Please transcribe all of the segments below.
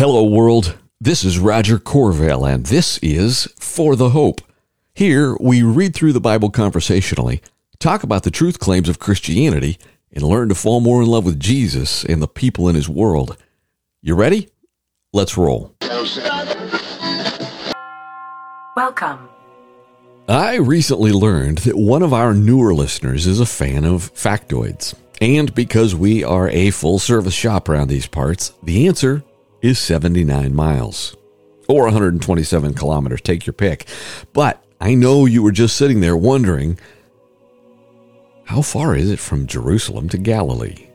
Hello, world. This is Roger Corvell, and this is For the Hope. Here, we read through the Bible conversationally, talk about the truth claims of Christianity, and learn to fall more in love with Jesus and the people in his world. You ready? Let's roll. Welcome. I recently learned that one of our newer listeners is a fan of factoids. And because we are a full service shop around these parts, the answer is 79 miles or 127 kilometers. Take your pick. But I know you were just sitting there wondering how far is it from Jerusalem to Galilee?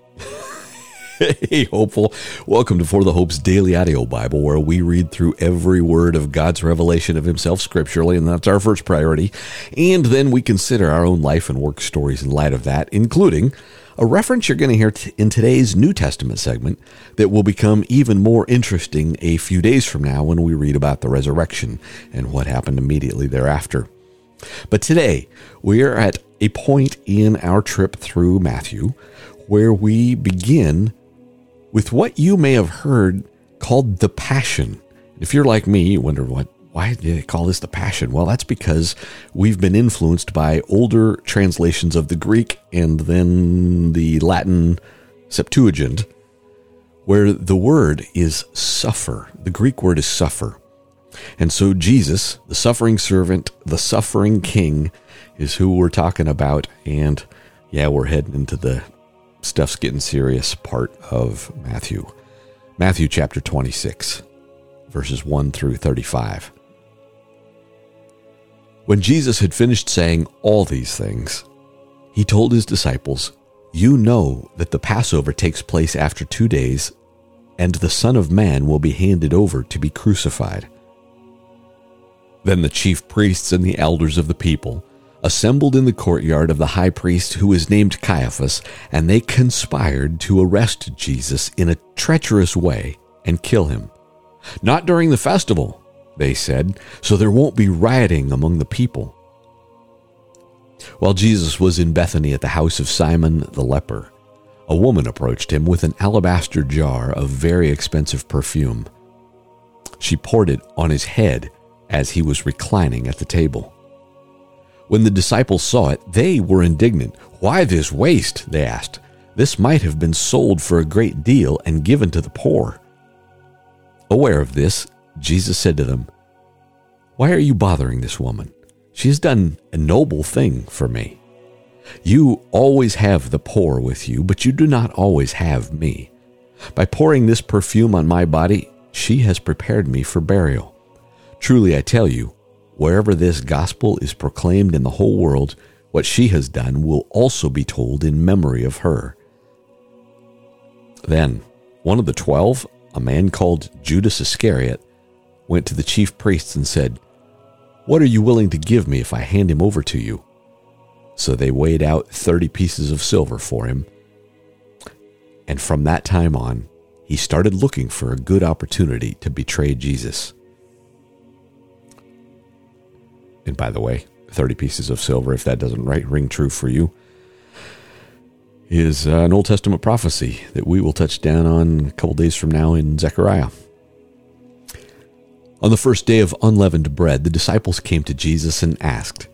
hey, hopeful. Welcome to For the Hope's Daily Audio Bible, where we read through every word of God's revelation of Himself scripturally, and that's our first priority. And then we consider our own life and work stories in light of that, including a reference you're going to hear t- in today's New Testament segment that will become even more interesting a few days from now when we read about the resurrection and what happened immediately thereafter. But today, we are at a point in our trip through Matthew where we begin with what you may have heard called the Passion. If you're like me, you wonder what why do they call this the Passion? Well, that's because we've been influenced by older translations of the Greek and then the Latin Septuagint, where the word is suffer. The Greek word is suffer. And so Jesus, the suffering servant, the suffering king, is who we're talking about. And yeah, we're heading into the stuff's getting serious part of Matthew. Matthew chapter 26, verses 1 through 35. When Jesus had finished saying all these things, he told his disciples, You know that the Passover takes place after two days, and the Son of Man will be handed over to be crucified. Then the chief priests and the elders of the people assembled in the courtyard of the high priest who was named Caiaphas, and they conspired to arrest Jesus in a treacherous way and kill him. Not during the festival, they said, so there won't be rioting among the people. While Jesus was in Bethany at the house of Simon the leper, a woman approached him with an alabaster jar of very expensive perfume. She poured it on his head as he was reclining at the table. When the disciples saw it, they were indignant. Why this waste? They asked. This might have been sold for a great deal and given to the poor. Aware of this, Jesus said to them, Why are you bothering this woman? She has done a noble thing for me. You always have the poor with you, but you do not always have me. By pouring this perfume on my body, she has prepared me for burial. Truly I tell you, Wherever this gospel is proclaimed in the whole world, what she has done will also be told in memory of her. Then, one of the twelve, a man called Judas Iscariot, went to the chief priests and said, What are you willing to give me if I hand him over to you? So they weighed out thirty pieces of silver for him. And from that time on, he started looking for a good opportunity to betray Jesus. And by the way, 30 pieces of silver, if that doesn't right, ring true for you, is uh, an Old Testament prophecy that we will touch down on a couple days from now in Zechariah. On the first day of unleavened bread, the disciples came to Jesus and asked,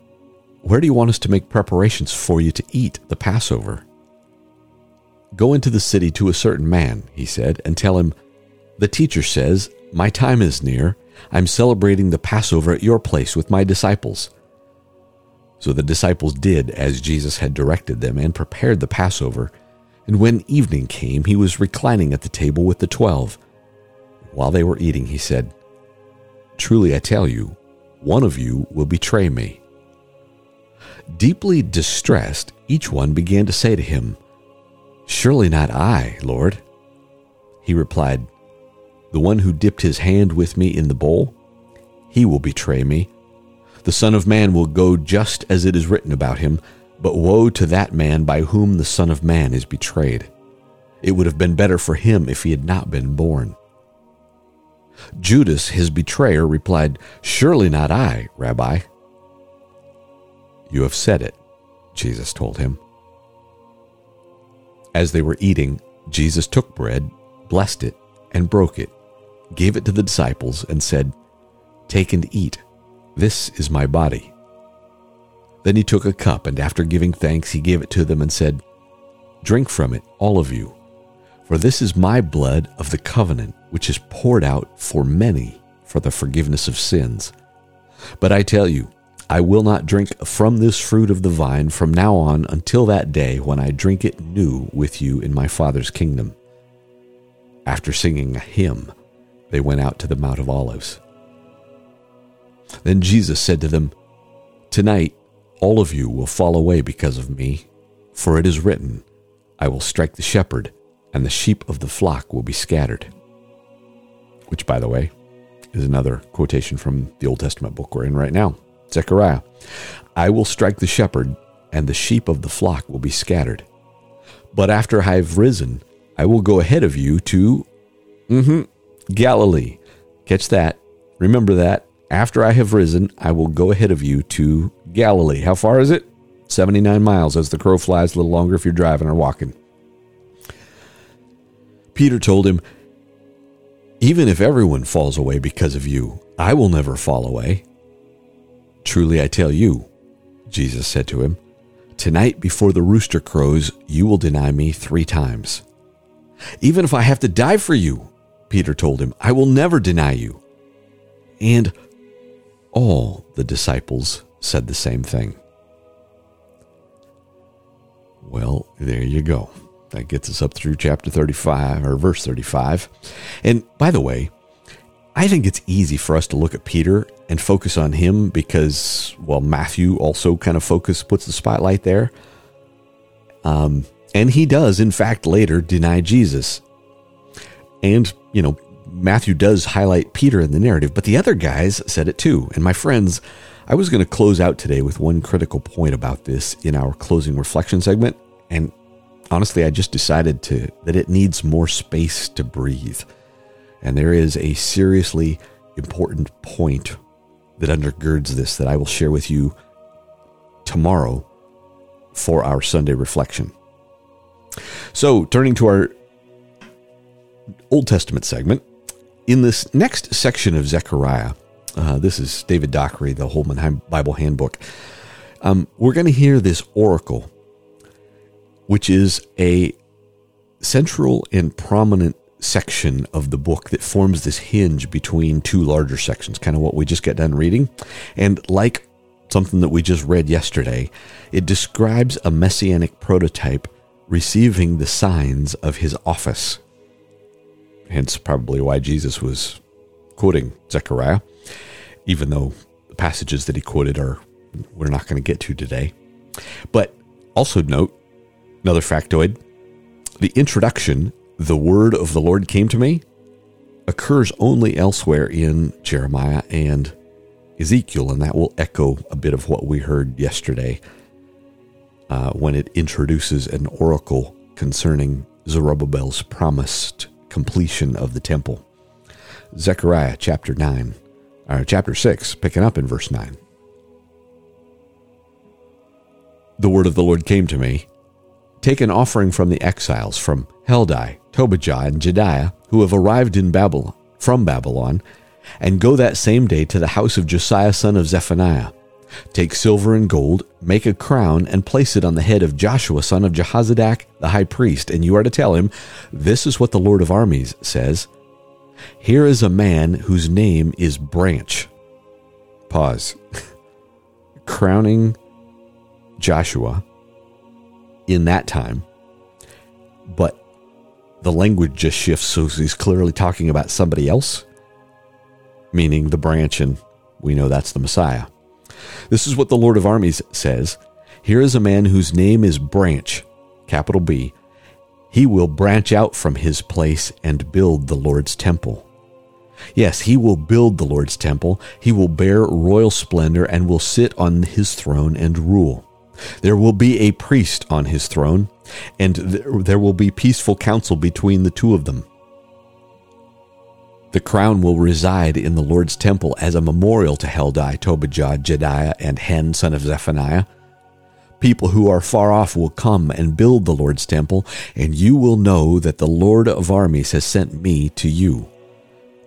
Where do you want us to make preparations for you to eat the Passover? Go into the city to a certain man, he said, and tell him, The teacher says, My time is near I'm celebrating the Passover at your place with my disciples. So the disciples did as Jesus had directed them and prepared the Passover. And when evening came, he was reclining at the table with the twelve. While they were eating, he said, Truly I tell you, one of you will betray me. Deeply distressed, each one began to say to him, Surely not I, Lord. He replied, the one who dipped his hand with me in the bowl, he will betray me. The Son of Man will go just as it is written about him, but woe to that man by whom the Son of Man is betrayed. It would have been better for him if he had not been born. Judas, his betrayer, replied, Surely not I, Rabbi. You have said it, Jesus told him. As they were eating, Jesus took bread, blessed it, and broke it gave it to the disciples, and said, Take and eat. This is my body. Then he took a cup, and after giving thanks, he gave it to them and said, Drink from it, all of you, for this is my blood of the covenant, which is poured out for many for the forgiveness of sins. But I tell you, I will not drink from this fruit of the vine from now on until that day when I drink it new with you in my Father's kingdom. After singing a hymn, they went out to the Mount of Olives. Then Jesus said to them, Tonight all of you will fall away because of me, for it is written, I will strike the shepherd, and the sheep of the flock will be scattered. Which, by the way, is another quotation from the Old Testament book we're in right now, Zechariah. I will strike the shepherd, and the sheep of the flock will be scattered. But after I have risen, I will go ahead of you to mm-hmm, Galilee. Catch that. Remember that. After I have risen, I will go ahead of you to Galilee. How far is it? 79 miles as the crow flies, a little longer if you're driving or walking. Peter told him, Even if everyone falls away because of you, I will never fall away. Truly I tell you, Jesus said to him, Tonight before the rooster crows, you will deny me three times. Even if I have to die for you, Peter told him, I will never deny you. And all the disciples said the same thing. Well, there you go. That gets us up through chapter 35 or verse 35. And by the way, I think it's easy for us to look at Peter and focus on him because, well, Matthew also kind of focus puts the spotlight there. Um, and he does, in fact, later deny Jesus. And, you know, Matthew does highlight Peter in the narrative, but the other guys said it too. And my friends, I was going to close out today with one critical point about this in our closing reflection segment. And honestly, I just decided to that it needs more space to breathe. And there is a seriously important point that undergirds this that I will share with you tomorrow for our Sunday reflection. So, turning to our Old Testament segment, in this next section of Zechariah, uh, this is David Dockery, the Holman Bible Handbook. Um, we're going to hear this oracle, which is a central and prominent section of the book that forms this hinge between two larger sections, kind of what we just got done reading. And like something that we just read yesterday, it describes a messianic prototype receiving the signs of his office hence probably why Jesus was quoting Zechariah, even though the passages that he quoted are we're not going to get to today. But also note another factoid the introduction, the word of the Lord came to me, occurs only elsewhere in Jeremiah and Ezekiel, and that will echo a bit of what we heard yesterday uh, when it introduces an oracle concerning Zerubbabel's promised completion of the temple. Zechariah chapter 9, or chapter 6, picking up in verse 9. The word of the Lord came to me Take an offering from the exiles from Heldai, Tobijah, and Jedaiah, who have arrived in Babylon, from Babylon, and go that same day to the house of Josiah son of Zephaniah. Take silver and gold, make a crown, and place it on the head of Joshua son of Jehozadak, the high priest, and you are to tell him, This is what the Lord of armies says. Here is a man whose name is Branch. Pause. Crowning Joshua in that time, but the language just shifts, so he's clearly talking about somebody else, meaning the branch, and we know that's the Messiah. This is what the Lord of Armies says Here is a man whose name is Branch, capital B. He will branch out from his place and build the Lord's temple. Yes, he will build the Lord's temple. He will bear royal splendor and will sit on his throne and rule. There will be a priest on his throne, and there will be peaceful counsel between the two of them. The crown will reside in the Lord's temple as a memorial to Heldai, Tobijah, Jedaiah, and Hen, son of Zephaniah. People who are far off will come and build the Lord's temple, and you will know that the Lord of armies has sent me to you.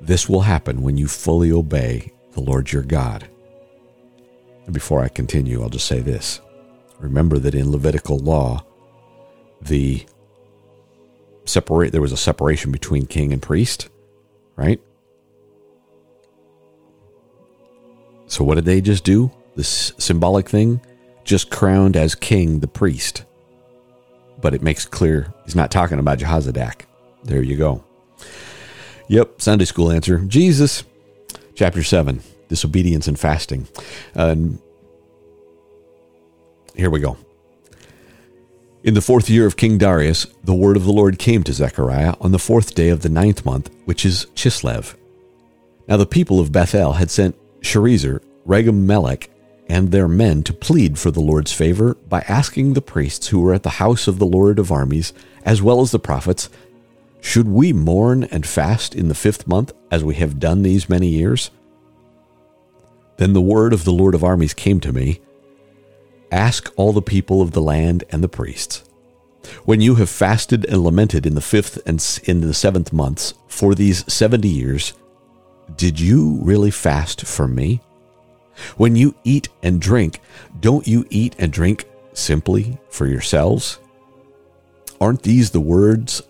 This will happen when you fully obey the Lord your God. And before I continue, I'll just say this. Remember that in Levitical law, the separate there was a separation between king and priest, right? So what did they just do? This symbolic thing just crowned as king the priest. But it makes clear he's not talking about Jehozadak. There you go. Yep, Sunday school answer. Jesus. Chapter 7 Disobedience and Fasting. Um, here we go. In the fourth year of King Darius, the word of the Lord came to Zechariah on the fourth day of the ninth month, which is Chislev. Now the people of Bethel had sent Sharezer, Regem Melech, and their men to plead for the Lord's favor by asking the priests who were at the house of the Lord of armies, as well as the prophets, Should we mourn and fast in the fifth month, as we have done these many years? Then the word of the Lord of armies came to me Ask all the people of the land and the priests. When you have fasted and lamented in the fifth and in the seventh months for these seventy years, did you really fast for me? When you eat and drink, don't you eat and drink simply for yourselves? Aren't these the words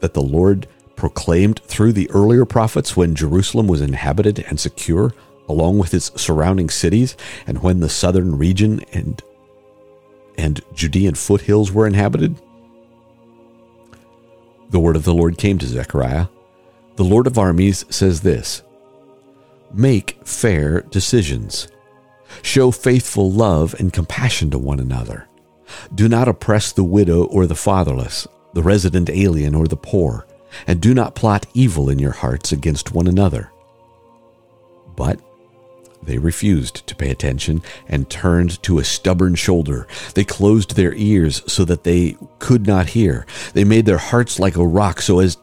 that the Lord proclaimed through the earlier prophets when Jerusalem was inhabited and secure, along with its surrounding cities, and when the southern region and and Judean foothills were inhabited? The word of the Lord came to Zechariah. The Lord of armies says this Make fair decisions. Show faithful love and compassion to one another. Do not oppress the widow or the fatherless, the resident alien or the poor, and do not plot evil in your hearts against one another. But they refused to pay attention and turned to a stubborn shoulder. They closed their ears so that they could not hear. They made their hearts like a rock so as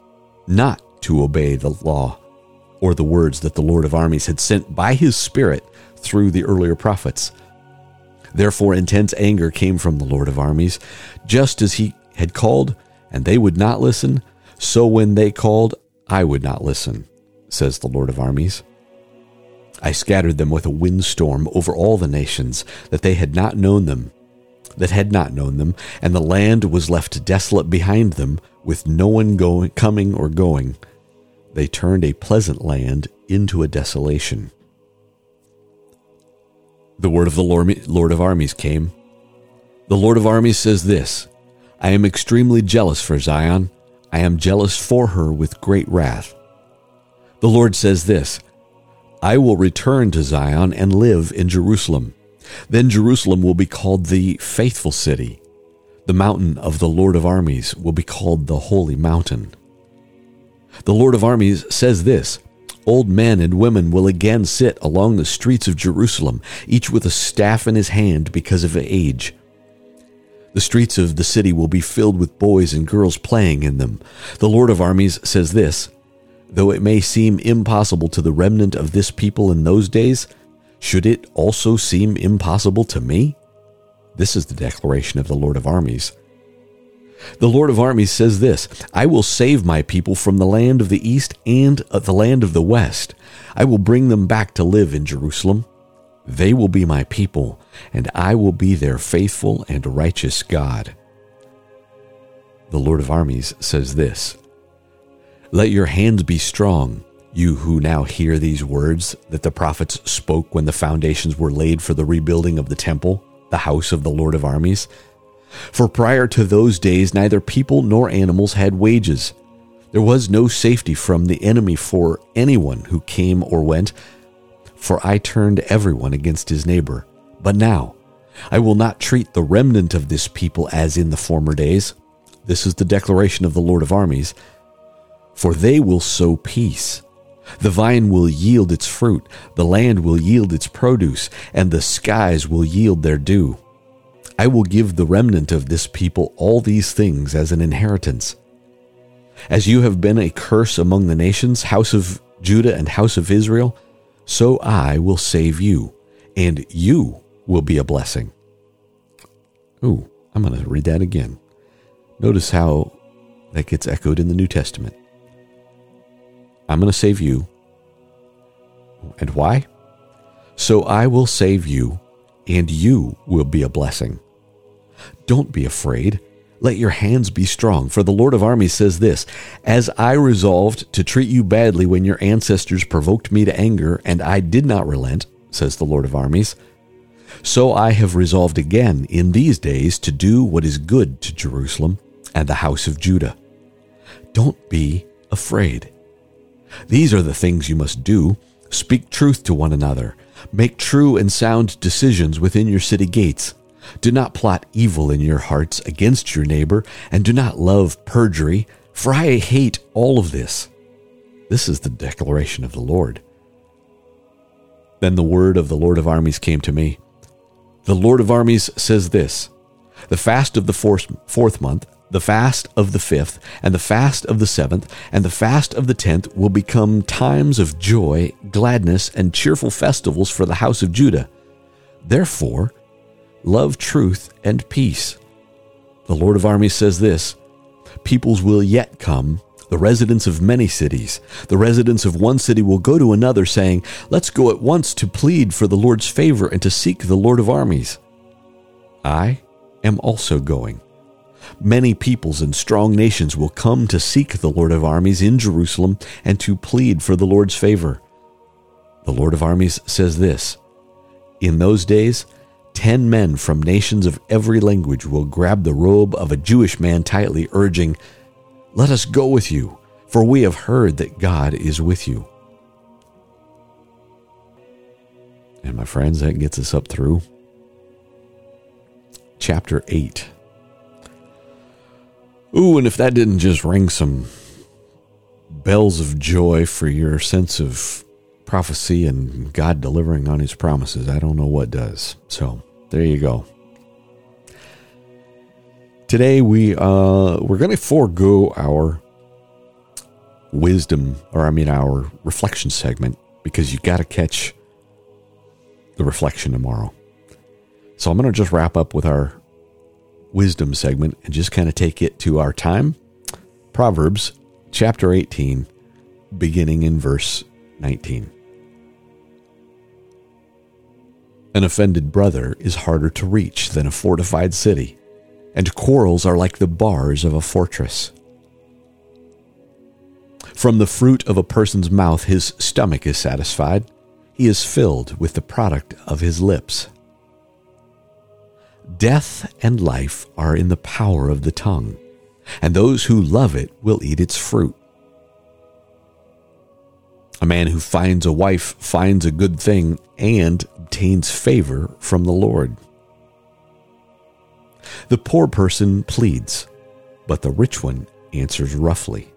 not to obey the law or the words that the Lord of armies had sent by his Spirit through the earlier prophets. Therefore, intense anger came from the Lord of armies, just as he had called, and they would not listen. So when they called, I would not listen, says the Lord of armies. I scattered them with a windstorm over all the nations, that they had not known them, that had not known them, and the land was left desolate behind them, with no one going, coming or going. They turned a pleasant land into a desolation. The word of the Lord of armies came. The Lord of armies says this I am extremely jealous for Zion. I am jealous for her with great wrath. The Lord says this I will return to Zion and live in Jerusalem. Then Jerusalem will be called the faithful city. The mountain of the Lord of armies will be called the holy mountain. The Lord of armies says this Old men and women will again sit along the streets of Jerusalem, each with a staff in his hand because of age. The streets of the city will be filled with boys and girls playing in them. The Lord of armies says this Though it may seem impossible to the remnant of this people in those days, should it also seem impossible to me? This is the declaration of the Lord of armies. The Lord of armies says this I will save my people from the land of the east and uh, the land of the west. I will bring them back to live in Jerusalem. They will be my people, and I will be their faithful and righteous God. The Lord of armies says this let your hands be strong, you who now hear these words that the prophets spoke when the foundations were laid for the rebuilding of the temple, the house of the Lord of armies. For prior to those days, neither people nor animals had wages. There was no safety from the enemy for anyone who came or went, for I turned everyone against his neighbor. But now, I will not treat the remnant of this people as in the former days. This is the declaration of the Lord of armies for they will sow peace. The vine will yield its fruit, the land will yield its produce, and the skies will yield their dew. I will give the remnant of this people all these things as an inheritance. As you have been a curse among the nations, house of Judah and house of Israel, so I will save you, and you will be a blessing. Ooh, I'm going to read that again. Notice how that gets echoed in the New Testament. I'm going to save you, And why? So I will save you, and you will be a blessing. Don't be afraid. Let your hands be strong, for the Lord of armies says this As I resolved to treat you badly when your ancestors provoked me to anger, and I did not relent, says the Lord of armies, so I have resolved again in these days to do what is good to Jerusalem and the house of Judah. Don't be afraid. These are the things you must do speak truth to one another, make true and sound decisions within your city gates. Do not plot evil in your hearts against your neighbor, and do not love perjury, for I hate all of this. This is the declaration of the Lord. Then the word of the Lord of armies came to me. The Lord of armies says this The fast of the fourth, month, the fast of the fifth, and the fast of the seventh, and the fast of the tenth will become times of joy, gladness, and cheerful festivals for the house of Judah. Therefore, love truth and peace. The Lord of armies says this Peoples will yet come, the residents of many cities. The residents of one city will go to another, saying, Let's go at once to plead for the Lord's favor and to seek the Lord of armies. I am also going. Many peoples and strong nations will come to seek the Lord of armies in Jerusalem and to plead for the Lord's favor. The Lord of armies says this In those days, ten men from nations of every language will grab the robe of a Jewish man tightly, urging, Let us go with you, for we have heard that God is with you. And my friends, that gets us up through chapter 8. Ooh, and if that didn't just ring some bells of joy for your sense of prophecy and God delivering on his promises, I don't know what does. So, there you go. Today we uh we're going to forego our wisdom or I mean our reflection segment because you got to catch the reflection tomorrow. So I'm going to just wrap up with our wisdom segment and just kind of take it to our time. Proverbs chapter 18, beginning in verse 19. An offended brother is harder to reach than a fortified city, and quarrels are like the bars of a fortress. From the fruit of a person's mouth, his stomach is satisfied. He is filled with the product of his lips. Death and life are in the power of the tongue, and those who love it will eat its fruit. A man who finds a wife finds a good thing and obtains favor from the Lord. The poor person pleads, but the rich one answers roughly.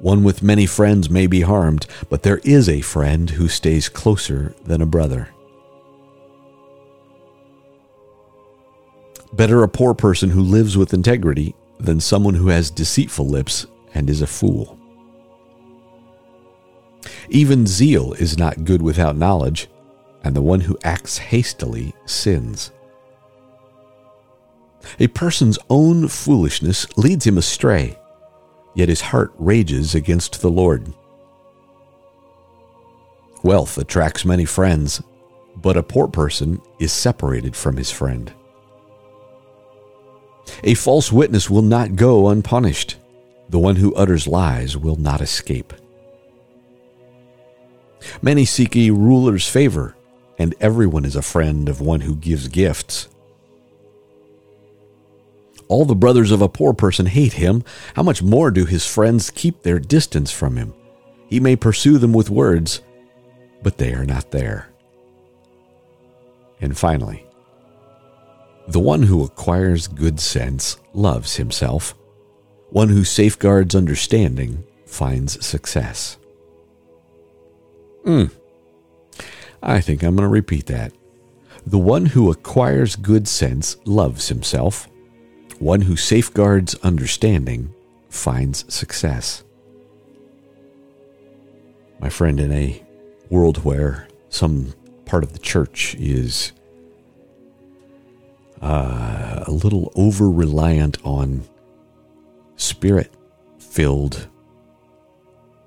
One with many friends may be harmed, but there is a friend who stays closer than a brother. Better a poor person who lives with integrity than someone who has deceitful lips and is a fool. Even zeal is not good without knowledge, and the one who acts hastily sins. A person's own foolishness leads him astray, yet his heart rages against the Lord. Wealth attracts many friends, but a poor person is separated from his friend. A false witness will not go unpunished. The one who utters lies will not escape. Many seek a ruler's favor, and everyone is a friend of one who gives gifts. All the brothers of a poor person hate him. How much more do his friends keep their distance from him? He may pursue them with words, but they are not there. And finally, the one who acquires good sense loves himself. One who safeguards understanding finds success. Hmm. I think I'm going to repeat that. The one who acquires good sense loves himself. One who safeguards understanding finds success. My friend, in a world where some part of the church is uh, a little over reliant on spirit filled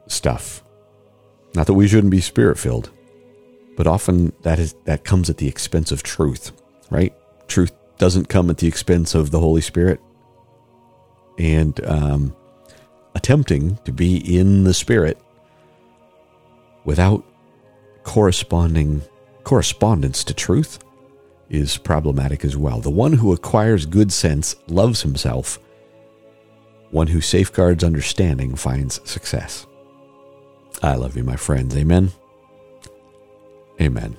stuff. Not that we shouldn't be spirit filled, but often that is that comes at the expense of truth, right? Truth doesn't come at the expense of the Holy Spirit. And um, attempting to be in the Spirit without corresponding correspondence to truth is problematic as well. The one who acquires good sense loves himself. One who safeguards understanding finds success. I love you, my friends. Amen. Amen.